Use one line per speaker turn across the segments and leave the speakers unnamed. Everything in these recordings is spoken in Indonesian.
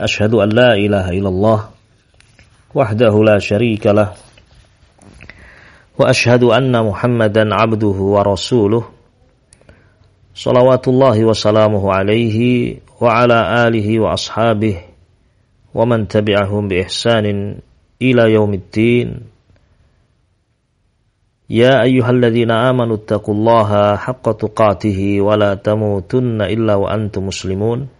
أشهد أن لا إله إلا الله وحده لا شريك له وأشهد أن محمدا عبده ورسوله صلوات الله وسلامه عليه وعلى آله وأصحابه ومن تبعهم بإحسان إلى يوم الدين. يا أيها الذين آمنوا اتقوا الله حق تقاته ولا تموتن إلا وأنتم مسلمون.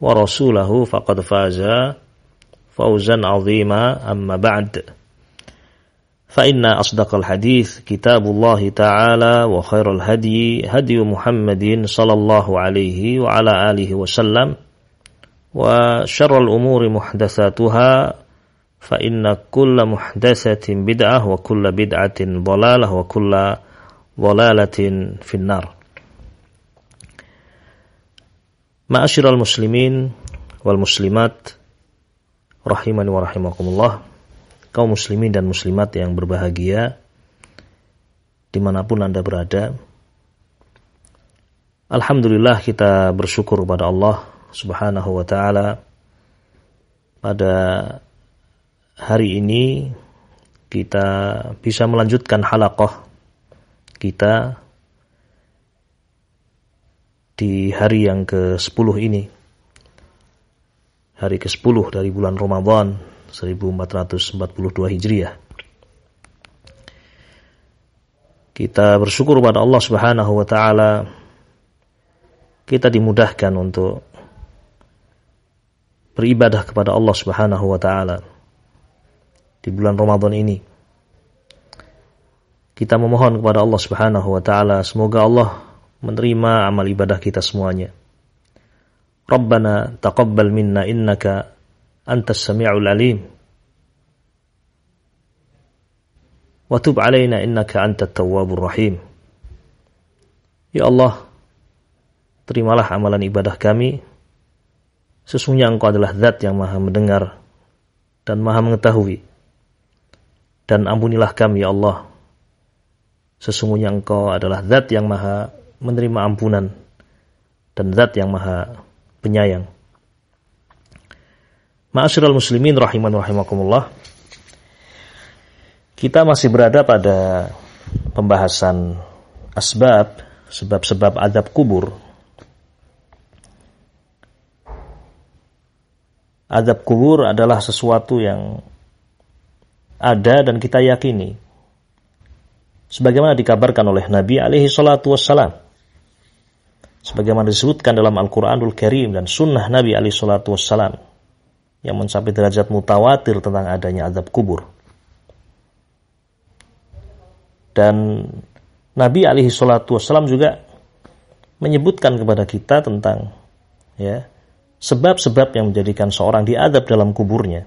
ورسوله فقد فاز فوزا عظيما. أما بعد فإن أصدق الحديث كتاب الله تعالى وخير الهدي هدي محمد صلى الله عليه وعلى آله وسلم وشر الأمور محدثاتها فإن كل محدثة بدعة وكل بدعة ضلالة وكل ضلالة في النار. Ma'asyiral muslimin wal muslimat rahimani wa rahimakumullah. Kaum muslimin dan muslimat yang berbahagia di mana pun anda berada. Alhamdulillah kita bersyukur kepada Allah subhanahu wa ta'ala. Pada hari ini kita bisa melanjutkan halakoh kita di hari yang ke-10 ini. Hari ke-10 dari bulan Ramadan 1442 Hijriah. Kita bersyukur kepada Allah Subhanahu wa taala kita dimudahkan untuk beribadah kepada Allah Subhanahu wa taala di bulan Ramadan ini. Kita memohon kepada Allah Subhanahu wa taala semoga Allah menerima amal ibadah kita semuanya. Rabbana taqabbal minna innaka antas sami'ul alim. Wa tub alaina innaka antat tawwabur rahim. Ya Allah, terimalah amalan ibadah kami. Sesungguhnya Engkau adalah zat yang maha mendengar dan maha mengetahui. Dan ampunilah kami ya Allah. Sesungguhnya Engkau adalah zat yang maha menerima ampunan dan zat yang maha penyayang. Ma'asyiral muslimin rahiman rahimakumullah. Kita masih berada pada pembahasan asbab, sebab-sebab adab kubur. Adab kubur adalah sesuatu yang ada dan kita yakini. Sebagaimana dikabarkan oleh Nabi alaihi salatu wassalam sebagaimana disebutkan dalam Al-Qur'anul Karim dan sunnah Nabi alaihi salatu wassalam yang mencapai derajat mutawatir tentang adanya azab kubur. Dan Nabi alaihi salatu wassalam juga menyebutkan kepada kita tentang ya sebab-sebab yang menjadikan seorang diadab dalam kuburnya.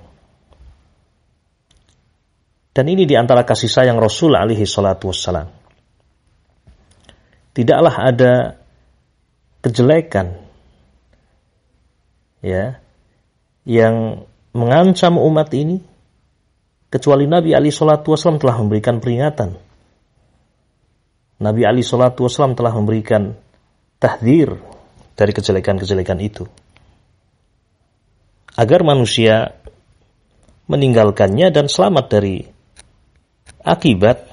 Dan ini di antara kasih sayang Rasul alaihi salatu wassalam. Tidaklah ada kejelekan ya yang mengancam umat ini kecuali Nabi Ali Shallallahu Wasallam telah memberikan peringatan. Nabi Ali Shallallahu Wasallam telah memberikan tahdir dari kejelekan-kejelekan itu agar manusia meninggalkannya dan selamat dari akibat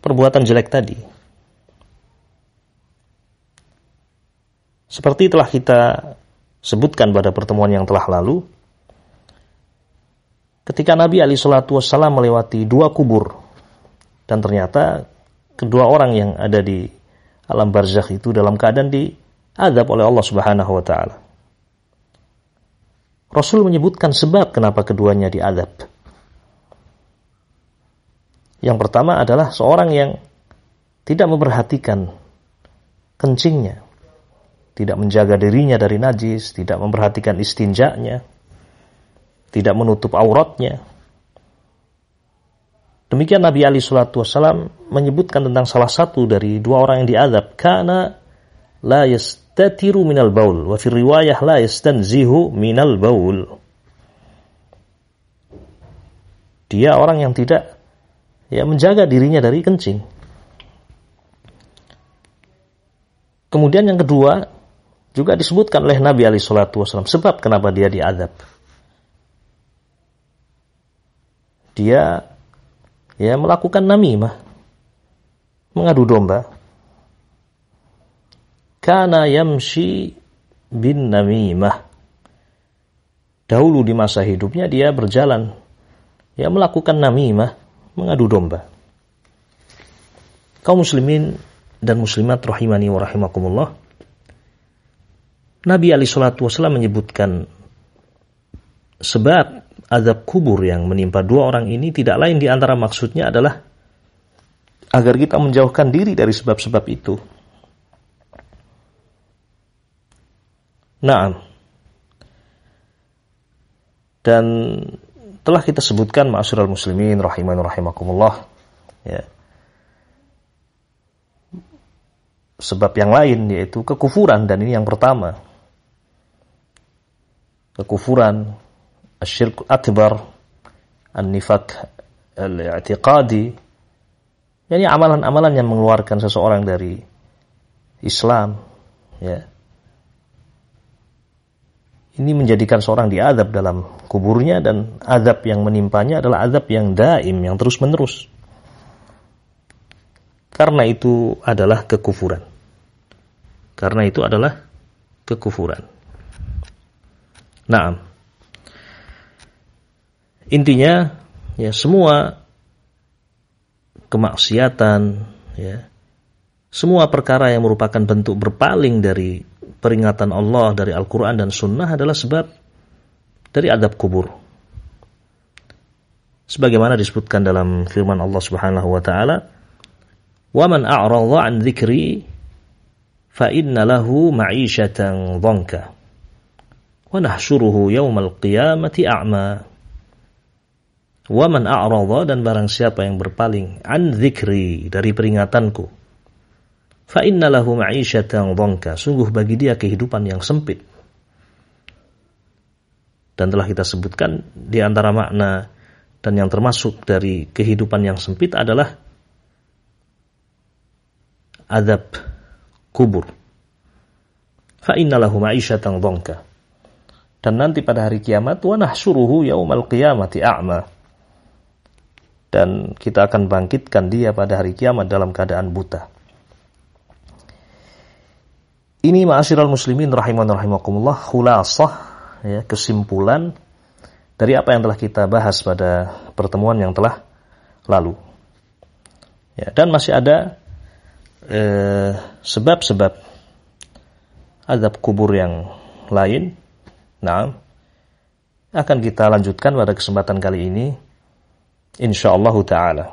perbuatan jelek tadi. Seperti telah kita sebutkan pada pertemuan yang telah lalu, ketika Nabi Ali Shallallahu Wasallam melewati dua kubur dan ternyata kedua orang yang ada di alam barzakh itu dalam keadaan diadab oleh Allah Subhanahu wa taala. Rasul menyebutkan sebab kenapa keduanya diadab. Yang pertama adalah seorang yang tidak memperhatikan kencingnya, tidak menjaga dirinya dari najis, tidak memperhatikan istinjaknya, tidak menutup auratnya. Demikian Nabi Ali Shallallahu Wasallam menyebutkan tentang salah satu dari dua orang yang diadab, karena la yas yastatiru minal baul wa fi riwayah la yastanzihu minal baul. Dia orang yang tidak ya menjaga dirinya dari kencing. Kemudian yang kedua juga disebutkan oleh Nabi alaihi salatu wasallam sebab kenapa dia diadab dia ya melakukan namimah mengadu domba kana yamshi bin namimah. Dahulu di masa hidupnya dia berjalan, ya melakukan namimah, mengadu domba. Kaum muslimin dan muslimat rahimani wa rahimakumullah. Nabi Ali Shallallahu Wasallam menyebutkan sebab azab kubur yang menimpa dua orang ini tidak lain di antara maksudnya adalah agar kita menjauhkan diri dari sebab-sebab itu Naam. Dan telah kita sebutkan ma'asyiral muslimin rahiman rahimakumullah ya. Sebab yang lain yaitu kekufuran dan ini yang pertama. Kekufuran asyirk akbar an-nifaq al-i'tiqadi yani amalan-amalan yang mengeluarkan seseorang dari Islam ya ini menjadikan seorang diadab dalam kuburnya dan azab yang menimpanya adalah azab yang daim, yang terus-menerus. Karena itu adalah kekufuran. Karena itu adalah kekufuran. Nah, intinya ya semua kemaksiatan, ya semua perkara yang merupakan bentuk berpaling dari peringatan Allah dari Al-Quran dan Sunnah adalah sebab dari adab kubur. Sebagaimana disebutkan dalam firman Allah Subhanahu wa taala, "Wa man a'radha 'an dzikri fa inna lahu ma'isyatan dhanka yaumal qiyamati a'ma." Wa man a'radha dan barang siapa yang berpaling an dzikri dari peringatanku. inna lahu ma'isyatan dhanka sungguh bagi dia kehidupan yang sempit. Dan telah kita sebutkan di antara makna dan yang termasuk dari kehidupan yang sempit adalah adab kubur. fa inna lahu ma'isyatan dan nanti pada hari kiamat wa nahsyuruhu yaumal qiyamati a'ma dan kita akan bangkitkan dia pada hari kiamat dalam keadaan buta ini ma'asyiral muslimin rahiman rahimakumullah khulasah ya, kesimpulan dari apa yang telah kita bahas pada pertemuan yang telah lalu. Ya, dan masih ada eh, sebab-sebab eh, azab kubur yang lain. Nah, akan kita lanjutkan pada kesempatan kali ini insyaallah taala.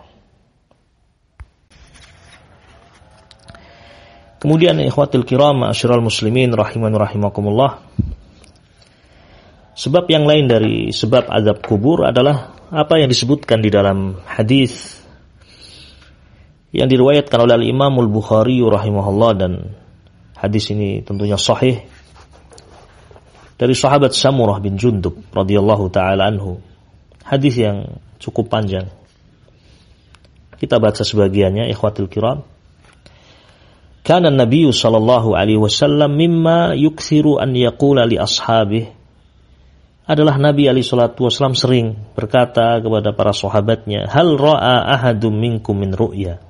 Kemudian ikhwatil kiram asyiral muslimin rahiman rahimakumullah. Sebab yang lain dari sebab azab kubur adalah apa yang disebutkan di dalam hadis yang diriwayatkan oleh Al-Imam Al-Bukhari rahimahullah dan hadis ini tentunya sahih dari sahabat Samurah bin Jundub radhiyallahu taala anhu. Hadis yang cukup panjang. Kita baca sebagiannya ikhwatil kiram. Kana Nabi sallallahu alaihi wasallam mimma yukthiru an yaqula li ashabih adalah Nabi alaihi salatu wasallam sering berkata kepada para sahabatnya, "Hal ra'a ahadum minkum min ru'ya?"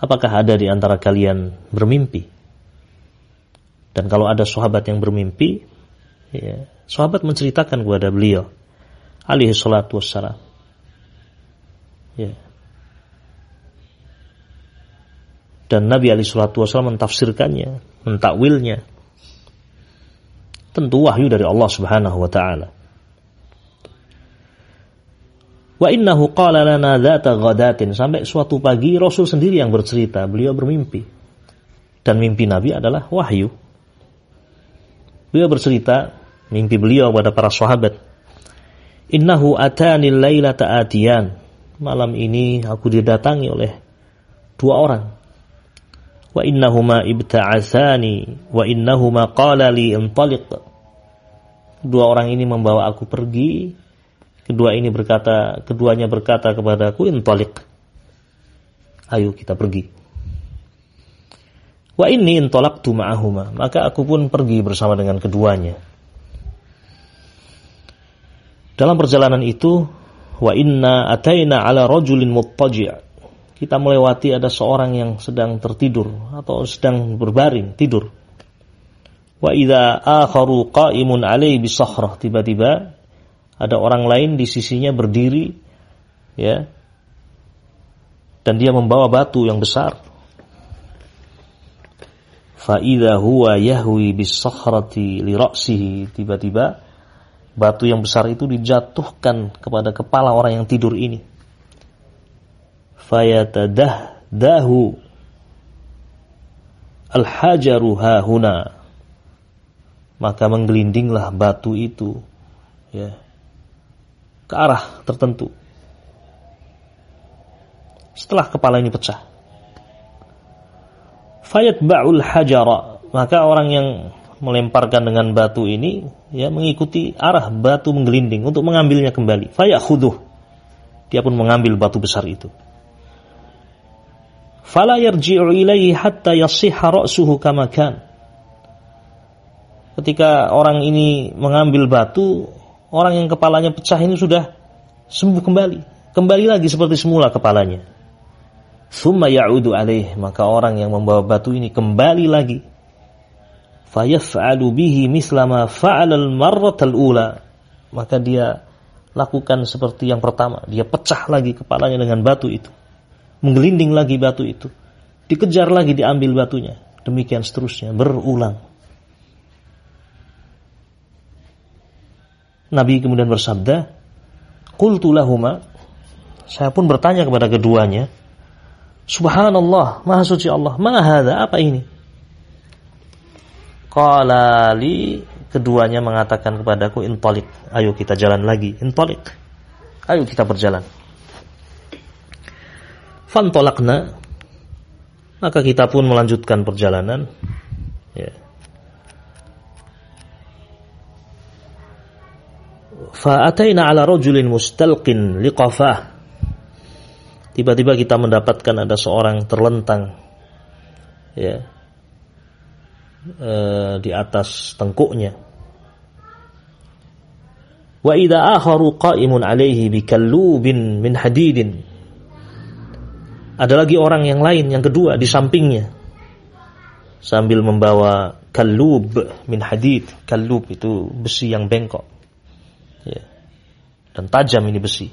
Apakah ada di antara kalian bermimpi? Dan kalau ada sahabat yang bermimpi, ya, sahabat menceritakan kepada beliau alaihi salatu wassalam. Ya. Dan Nabi alaihi salatu wassalam mentafsirkannya, mentakwilnya. Tentu wahyu dari Allah Subhanahu wa taala. Wa innahu qala lana dzata ghadatin sampai suatu pagi Rasul sendiri yang bercerita, beliau bermimpi. Dan mimpi Nabi adalah wahyu. Beliau bercerita mimpi beliau kepada para sahabat. Innahu atani lailata atiyan. Malam ini aku didatangi oleh dua orang. Wa innahuma ibta'athani wa innahuma qala li intaliq. Dua orang ini membawa aku pergi Kedua ini berkata, keduanya berkata kepadaku, intalik. Ayo kita pergi. Wa ini intolak tu ma'ahuma. Maka aku pun pergi bersama dengan keduanya. Dalam perjalanan itu, wa inna ataina ala rajulin muttaji' kita melewati ada seorang yang sedang tertidur atau sedang berbaring tidur. Wa idza akharu qa'imun alaihi bisakhrah. Tiba-tiba ada orang lain di sisinya berdiri ya dan dia membawa batu yang besar. Faida huwa yahwi bis-sakhrati li ra'sihi. Tiba-tiba batu yang besar itu dijatuhkan kepada kepala orang yang tidur ini fayatadah dahu al-hajaru huna maka menggelindinglah batu itu ya ke arah tertentu. Setelah kepala ini pecah. Fayat ba'ul hajara. Maka orang yang melemparkan dengan batu ini ya mengikuti arah batu menggelinding untuk mengambilnya kembali. Fayat khuduh. Dia pun mengambil batu besar itu. Fala yarji'u ilaihi hatta yasiha ra'suhu kama Ketika orang ini mengambil batu, orang yang kepalanya pecah ini sudah sembuh kembali. Kembali lagi seperti semula kepalanya. Thumma ya'udu alaih. Maka orang yang membawa batu ini kembali lagi. Fayaf'alu bihi mislama fa'alal marratal ula. Maka dia lakukan seperti yang pertama. Dia pecah lagi kepalanya dengan batu itu. Menggelinding lagi batu itu. Dikejar lagi diambil batunya. Demikian seterusnya. Berulang. Nabi kemudian bersabda, Qultu lahuma, saya pun bertanya kepada keduanya, Subhanallah, Maha Suci Allah, Mahada, apa ini? Qala li, keduanya mengatakan kepadaku, Intolik, ayo kita jalan lagi, Intolik, ayo kita berjalan. Fantolakna, maka kita pun melanjutkan perjalanan. Ya. Fa'ataina ala rajulin mustalqin liqafah. Tiba-tiba kita mendapatkan ada seorang terlentang ya e, di atas tengkuknya. Wa idza akharu qa'imun alaihi bikallubin min hadidin. Ada lagi orang yang lain yang kedua di sampingnya sambil membawa kalub min hadid. Kalub itu besi yang bengkok ya. dan tajam ini besi.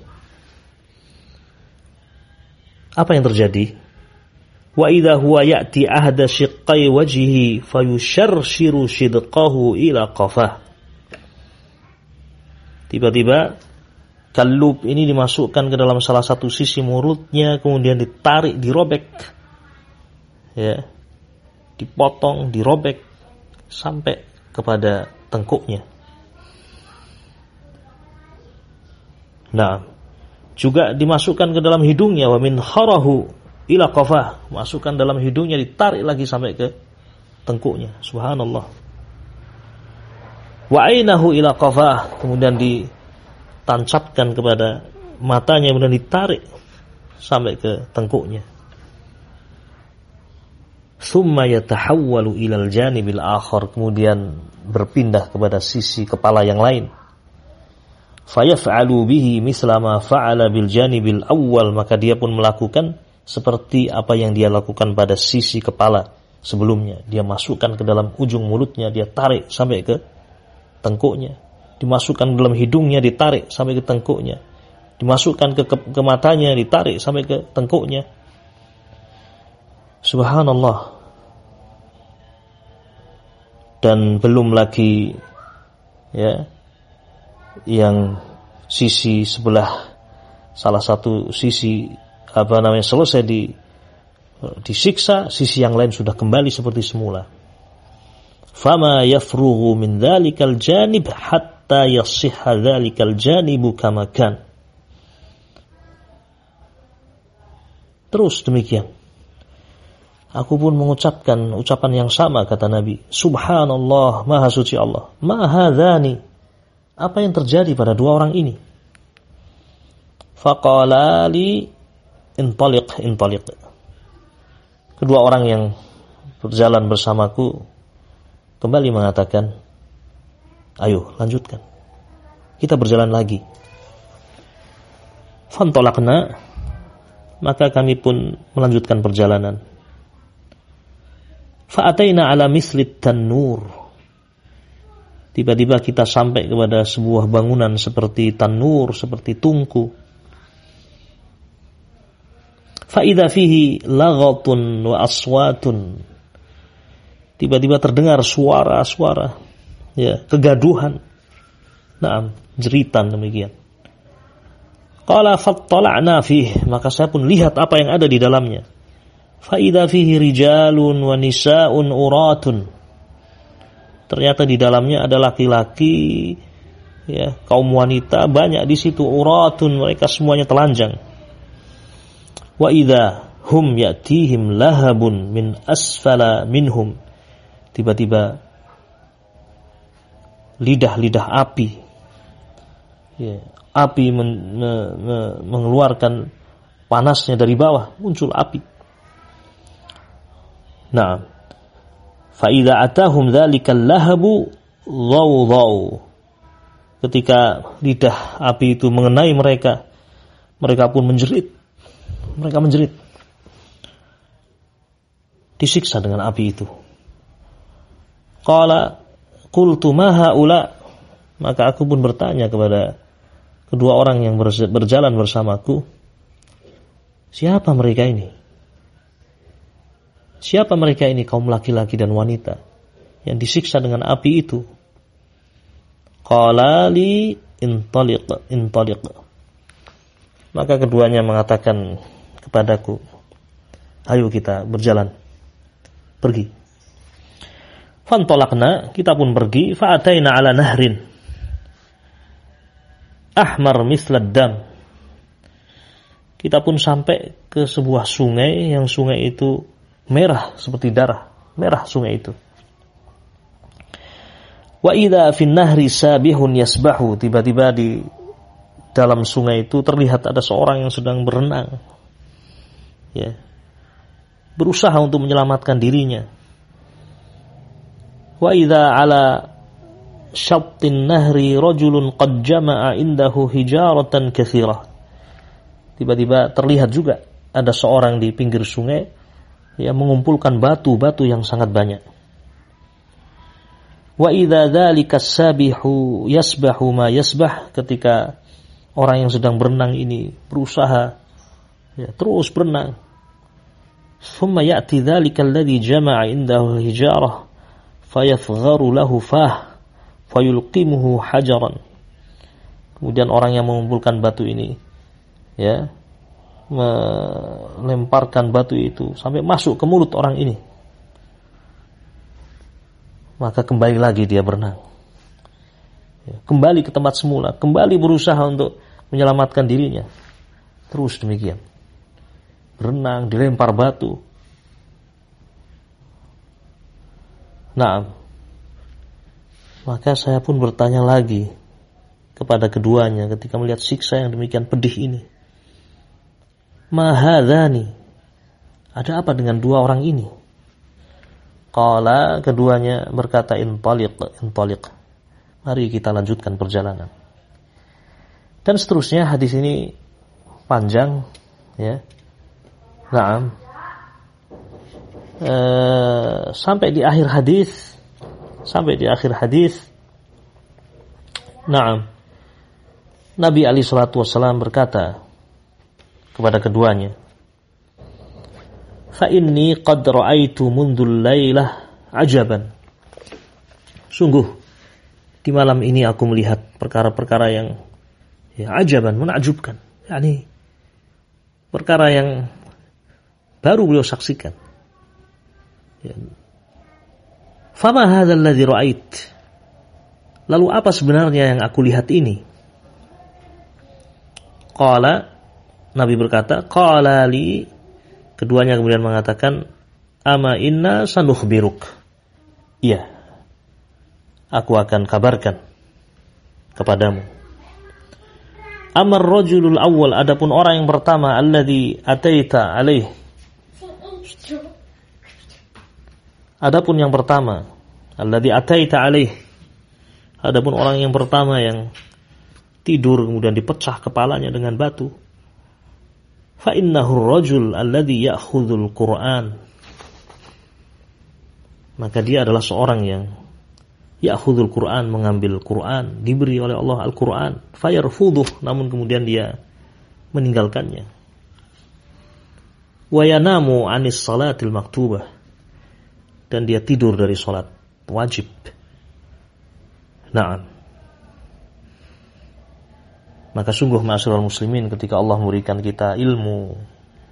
Apa yang terjadi? Wa idza huwa ya'ti ahda shiqqai wajhihi fayusharshiru shidqahu ila. Tiba-tiba kalub ini dimasukkan ke dalam salah satu sisi mulutnya kemudian ditarik, dirobek. Ya. Dipotong, dirobek sampai kepada tengkuknya. Nah, juga dimasukkan ke dalam hidungnya wa min ila qafah, masukkan dalam hidungnya ditarik lagi sampai ke tengkuknya. Subhanallah. Wa ainahu ila qafah, kemudian ditancapkan kepada matanya kemudian ditarik sampai ke tengkuknya. Thumma yatahawwalu ilal janibil akhar, kemudian berpindah kepada sisi kepala yang lain fayaf'alu bihi misla ma fa'ala bil janibil awwal maka dia pun melakukan seperti apa yang dia lakukan pada sisi kepala sebelumnya dia masukkan ke dalam ujung mulutnya dia tarik sampai ke tengkuknya dimasukkan dalam hidungnya, ditarik sampai ke tengkuknya, dimasukkan ke, ke, ke matanya, ditarik sampai ke tengkuknya. Subhanallah. Dan belum lagi ya yang sisi sebelah salah satu sisi apa namanya selesai di disiksa, sisi yang lain sudah kembali seperti semula. Fama yafrughu min dhalikal janib hatta yasihha dhalikal janibu kama kan. Terus demikian. Aku pun mengucapkan ucapan yang sama kata Nabi. Subhanallah, maha suci Allah. Maha dhani. Apa yang terjadi pada dua orang ini? Faqala li intaliq intaliq. Kedua orang yang berjalan bersamaku kembali mengatakan, "Ayo, lanjutkan. Kita berjalan lagi." Fantolakna, maka kami pun melanjutkan perjalanan. Fa'ataina ala mislit tanur. Tiba-tiba kita sampai kepada sebuah bangunan seperti tanur, seperti tungku Fa'idha fihi laghatun wa aswatun. Tiba-tiba terdengar suara-suara, ya, kegaduhan. Naam, jeritan demikian. Qala fattala'na fih, maka saya pun lihat apa yang ada di dalamnya. Fa'idha fihi rijalun wa nisa'un uratun. Ternyata di dalamnya ada laki-laki, ya, kaum wanita banyak di situ uratun, mereka semuanya telanjang Wa hum ya'tihim lahabun min asfala minhum. Tiba-tiba lidah-lidah api ya, api men, me, me, mengeluarkan panasnya dari bawah, muncul api. Nah, faida atahum dzalikal lahabu dhawdhaw. Ketika lidah api itu mengenai mereka, mereka pun menjerit mereka menjerit. Disiksa dengan api itu. Qala qultu maha ula maka aku pun bertanya kepada kedua orang yang berjalan bersamaku, siapa mereka ini? Siapa mereka ini kaum laki-laki dan wanita yang disiksa dengan api itu? Qala li intaliq intaliq. Maka keduanya mengatakan kepadaku, ayo kita berjalan, pergi. Fantolakna, kita pun pergi, fa'ataina ala nahrin. Ahmar mislad dam. Kita pun sampai ke sebuah sungai yang sungai itu merah seperti darah, merah sungai itu. Wa idza fin nahri sabihun yasbahu, tiba-tiba di dalam sungai itu terlihat ada seorang yang sedang berenang ya. Berusaha untuk menyelamatkan dirinya. Wa idza ala syattin nahri rajulun qad jama'a indahu hijaratan katsirah tiba-tiba terlihat juga ada seorang di pinggir sungai yang mengumpulkan batu-batu yang sangat banyak. Wa idza dzalika sabihu yasbahu ma yasbah. Ketika orang yang sedang berenang ini berusaha ya terus berenang ثم يأتي ذلك الذي جمع عنده الهجارة فيثغر له فاه فيلقمه حجرا kemudian orang yang mengumpulkan batu ini ya melemparkan batu itu sampai masuk ke mulut orang ini maka kembali lagi dia berenang ya, kembali ke tempat semula kembali berusaha untuk menyelamatkan dirinya terus demikian berenang, dilempar batu. Nah, maka saya pun bertanya lagi kepada keduanya ketika melihat siksa yang demikian pedih ini. Mahadhani, ada apa dengan dua orang ini? Kala keduanya berkata intaliq, intaliq. Mari kita lanjutkan perjalanan. Dan seterusnya hadis ini panjang ya Nah, e, sampai di akhir hadis, sampai di akhir hadis, Naam. Nabi Ali Shallallahu Wasallam berkata kepada keduanya, Fa inni qad ra'aitu mundul lailah ajaban. Sungguh di malam ini aku melihat perkara-perkara yang ya ajaban, menakjubkan. Yani perkara yang baru beliau saksikan. Ya. Fama hadzal ladzi ra'ait? Lalu apa sebenarnya yang aku lihat ini? Qala Nabi berkata, qala li keduanya kemudian mengatakan, ama inna sanukhbiruk. Iya. Aku akan kabarkan kepadamu. Amar rajulul awal adapun orang yang pertama alladhi ataita alaih. Adapun yang pertama alladhi ataita alaih. Adapun orang yang pertama yang tidur kemudian dipecah kepalanya dengan batu. Fa innahu rajul alladhi ya'khudhul Qur'an. Maka dia adalah seorang yang ya'khudhul Qur'an, mengambil Qur'an, diberi oleh Allah Al-Qur'an, fayarfudhuh, namun kemudian dia meninggalkannya. Wa yanamu 'anis salatil maktubah. Dan dia tidur dari salat wajib. Naam. Maka sungguh masyarakat muslimin ketika Allah memberikan kita ilmu,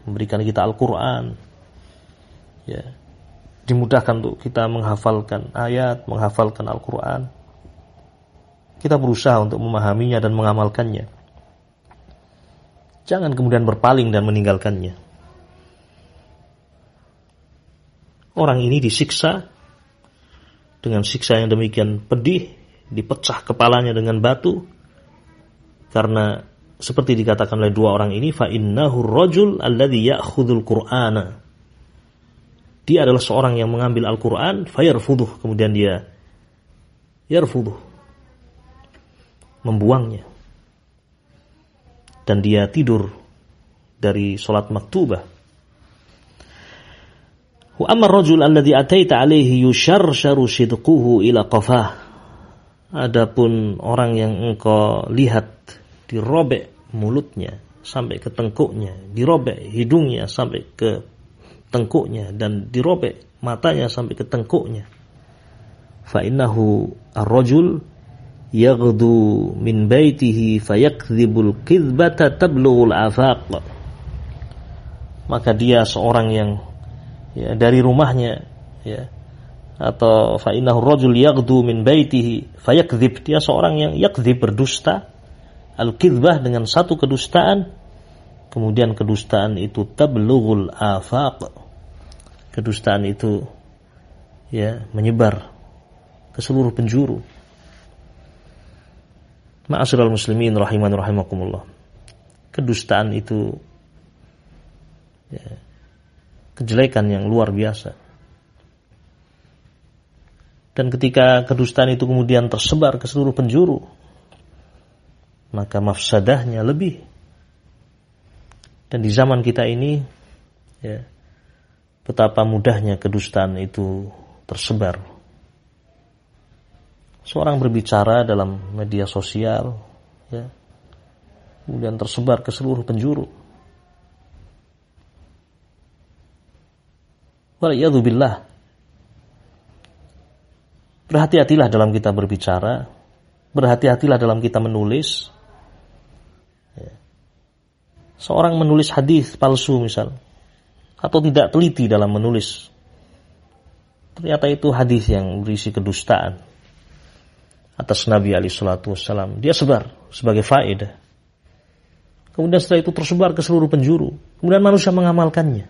memberikan kita Al-Quran, ya, dimudahkan untuk kita menghafalkan ayat, menghafalkan Al-Quran. Kita berusaha untuk memahaminya dan mengamalkannya. Jangan kemudian berpaling dan meninggalkannya. Orang ini disiksa. Dengan siksa yang demikian pedih, dipecah kepalanya dengan batu, karena seperti dikatakan oleh dua orang ini fa innahu rajul alladhi ya'khudhul qur'ana. Dia adalah seorang yang mengambil Al-Qur'an fayarfuduh kemudian dia yarfuduh membuangnya. Dan dia tidur dari salat maktubah wa amma rajul alladhi ataita alaihi yusharsharu ila qafah adapun orang yang engkau lihat dirobek mulutnya sampai ke tengkuknya, dirobek hidungnya sampai ke tengkuknya dan dirobek matanya sampai ke tengkuknya. Fa innahu ar-rajul yaghdu min baitihi fayakdzibul kizbata tablughul afaq. Maka dia seorang yang ya, dari rumahnya ya. Atau fa innahu rajul yaghdu min baitihi fayakdzib. Dia seorang yang yakdzib berdusta. Al-kidbah dengan satu kedustaan. Kemudian kedustaan itu tablughul afaq. Kedustaan itu ya menyebar ke seluruh penjuru. Ma'asyiral muslimin rahiman rahimakumullah. Kedustaan itu ya, kejelekan yang luar biasa. Dan ketika kedustaan itu kemudian tersebar ke seluruh penjuru, maka mafsadahnya lebih. Dan di zaman kita ini, ya, betapa mudahnya kedustaan itu tersebar. Seorang berbicara dalam media sosial, ya, kemudian tersebar ke seluruh penjuru. Waliyadzubillah. Berhati-hatilah dalam kita berbicara, berhati-hatilah dalam kita menulis, seorang menulis hadis palsu misal atau tidak teliti dalam menulis ternyata itu hadis yang berisi kedustaan atas Nabi Ali Shallallahu Wasallam dia sebar sebagai faedah. Kemudian setelah itu tersebar ke seluruh penjuru. Kemudian manusia mengamalkannya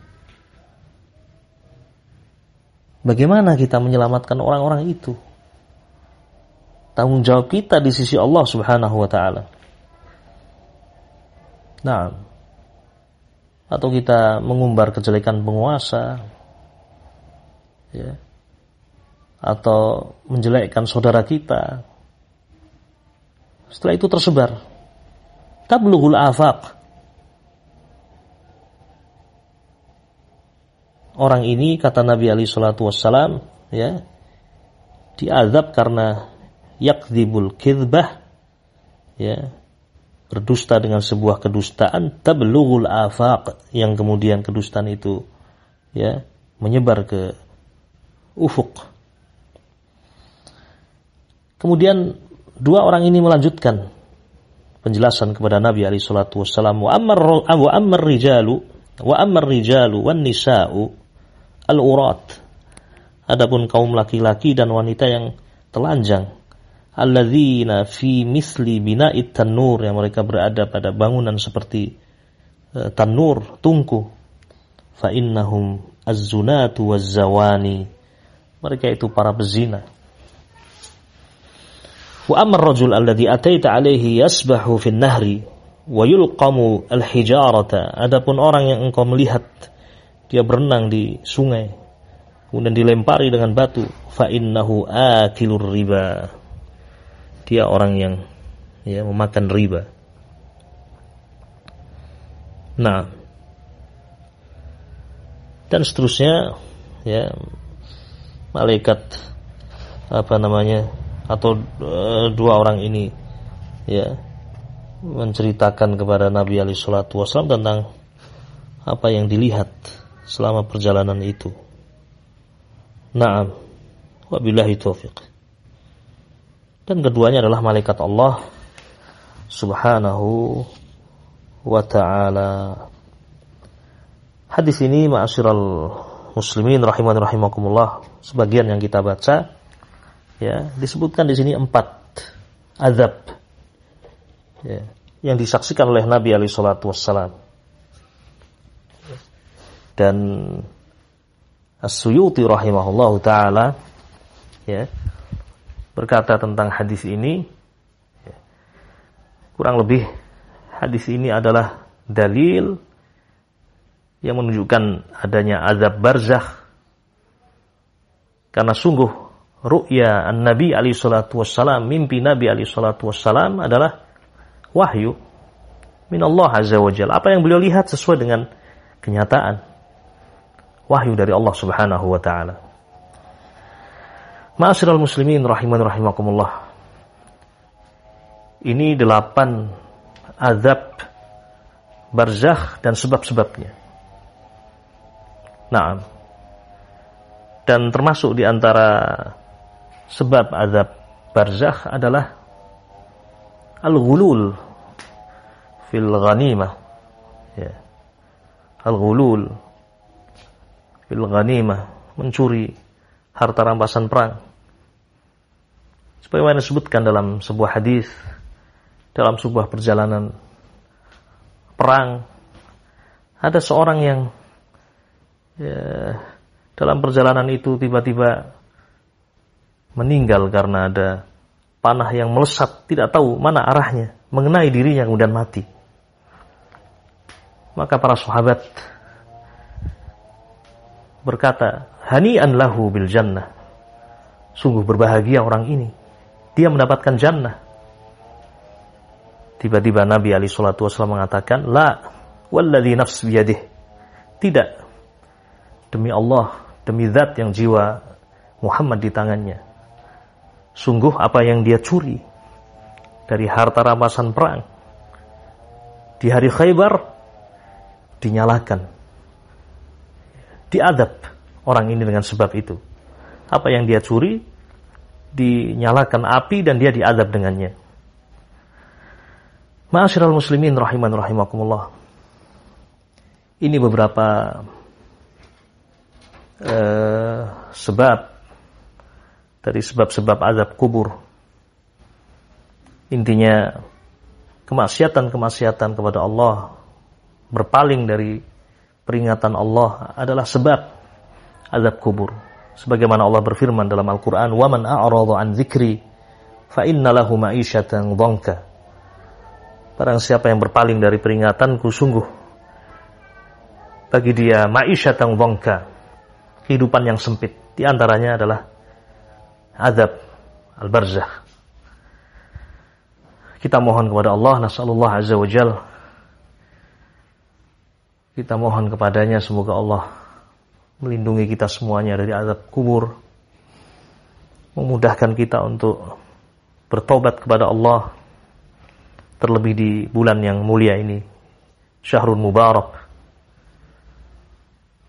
bagaimana kita menyelamatkan orang-orang itu? Tanggung jawab kita di sisi Allah Subhanahu wa taala. Nah, atau kita mengumbar kejelekan penguasa ya. Atau menjelekkan saudara kita. Setelah itu tersebar. Tablughul afaq orang ini kata Nabi Ali Shallallahu Wasallam ya diazab karena yakdibul kidbah ya berdusta dengan sebuah kedustaan tablughul afaq yang kemudian kedustaan itu ya menyebar ke ufuk. Kemudian dua orang ini melanjutkan penjelasan kepada Nabi alaihi salatu wasallam wa ammar wa ammar rijalu wa ammar rijalu wan nisa'u al urat adapun kaum laki-laki dan wanita yang telanjang alladzina fi misli bina'it tanur yang mereka berada pada bangunan seperti uh, tanur, tungku. Fa innahum az-zunatu waz-zawani. Mereka itu para pezina. Wa amar rajul alladhi ataita alaihi yasbahu fin nahri wa yulqamu al-hijarata. Adapun orang yang engkau melihat dia berenang di sungai kemudian dilempari dengan batu. Fa innahu akilur riba. Dia orang yang ya memakan riba. Nah, dan seterusnya ya malaikat apa namanya atau e, dua orang ini ya menceritakan kepada Nabi Ali Shallallahu Wasallam tentang apa yang dilihat selama perjalanan itu. Naam, wabillahi taufiq dan keduanya adalah malaikat Allah Subhanahu wa taala. Hadis ini ma'asyiral muslimin rahiman rahimakumullah, sebagian yang kita baca ya, disebutkan di sini empat azab ya, yang disaksikan oleh Nabi alaihi salatu wassalam. Dan As-Suyuti rahimahullahu taala ya berkata tentang hadis ini kurang lebih hadis ini adalah dalil yang menunjukkan adanya azab barzakh. Karena sungguh ru'ya an-nabi alaihi salatu wassalam mimpi nabi alaihi salatu wassalam adalah wahyu min Allah azza wa jalla. Apa yang beliau lihat sesuai dengan kenyataan wahyu dari Allah subhanahu wa ta'ala Ma'asyiral muslimin rahiman rahimakumullah. Ini delapan azab barzakh dan sebab-sebabnya. Nah, dan termasuk di antara sebab azab barzakh adalah al-ghulul fil ghanimah. Ya. Al-ghulul fil ghanimah, mencuri harta rampasan perang. Sebagaimana disebutkan dalam sebuah hadis dalam sebuah perjalanan perang ada seorang yang ya, dalam perjalanan itu tiba-tiba meninggal karena ada panah yang melesat tidak tahu mana arahnya mengenai dirinya kemudian mati maka para sahabat berkata Hani'an lahu bil jannah. Sungguh berbahagia orang ini. Dia mendapatkan jannah. Tiba-tiba Nabi Ali Shallallahu Wasallam mengatakan, La, walladhi nafs biyadih. Tidak. Demi Allah, demi zat yang jiwa Muhammad di tangannya. Sungguh apa yang dia curi dari harta rampasan perang di hari Khaybar dinyalakan, diadab orang ini dengan sebab itu. Apa yang dia curi dinyalakan api dan dia diadab dengannya. Ma'asyiral muslimin rahiman rahimakumullah. Ini beberapa uh, sebab dari sebab-sebab azab kubur. Intinya kemaksiatan-kemaksiatan kepada Allah berpaling dari peringatan Allah adalah sebab azab kubur. Sebagaimana Allah berfirman dalam Al-Quran, وَمَنْ أَعْرَضَ عَنْ ذِكْرِ فَإِنَّ لَهُ مَعِيشَةً ضَنْكَ Barang siapa yang berpaling dari peringatanku, sungguh bagi dia ma'isyatan dhonka, kehidupan yang sempit. Di antaranya adalah azab al-barzakh. Kita mohon kepada Allah, nasallallahu azza wa jal. kita mohon kepadanya semoga Allah melindungi kita semuanya dari azab kubur, memudahkan kita untuk bertobat kepada Allah, terlebih di bulan yang mulia ini Syahrul Mubarak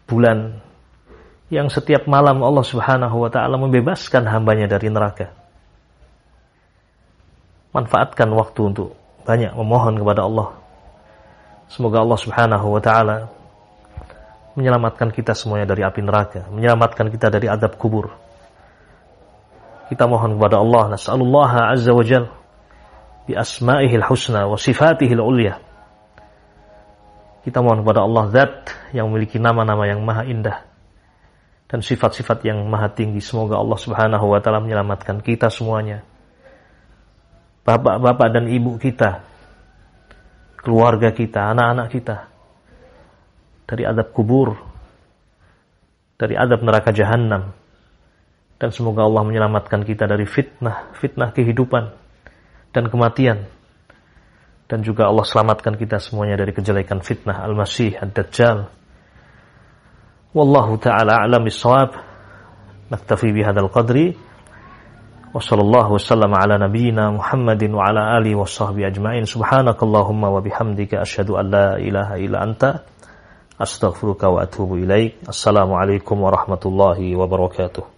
bulan yang setiap malam Allah Subhanahu wa taala membebaskan hambanya dari neraka. Manfaatkan waktu untuk banyak memohon kepada Allah. Semoga Allah Subhanahu wa taala menyelamatkan kita semuanya dari api neraka, menyelamatkan kita dari adab kubur. Kita mohon kepada Allah, nas'alullah azza wa jal bi asma'ihil husna wa sifatihil ulya. Kita mohon kepada Allah zat yang memiliki nama-nama yang maha indah dan sifat-sifat yang maha tinggi. Semoga Allah Subhanahu wa taala menyelamatkan kita semuanya. Bapak-bapak dan ibu kita, keluarga kita, anak-anak kita dari adab kubur, dari adab neraka jahanam. Dan semoga Allah menyelamatkan kita dari fitnah, fitnah kehidupan dan kematian. Dan juga Allah selamatkan kita semuanya dari kejelekan fitnah Al-Masih, Ad-Dajjal. Wallahu ta'ala alam bisawab. Naktafi bihadal qadri. وصلى الله وسلم على نبينا محمد وعلى آله وصحبه أجمعين سبحانك اللهم وبحمدك أشهد أن لا إله إلا أنت أستغفرك وأتوب إليك السلام عليكم ورحمة الله وبركاته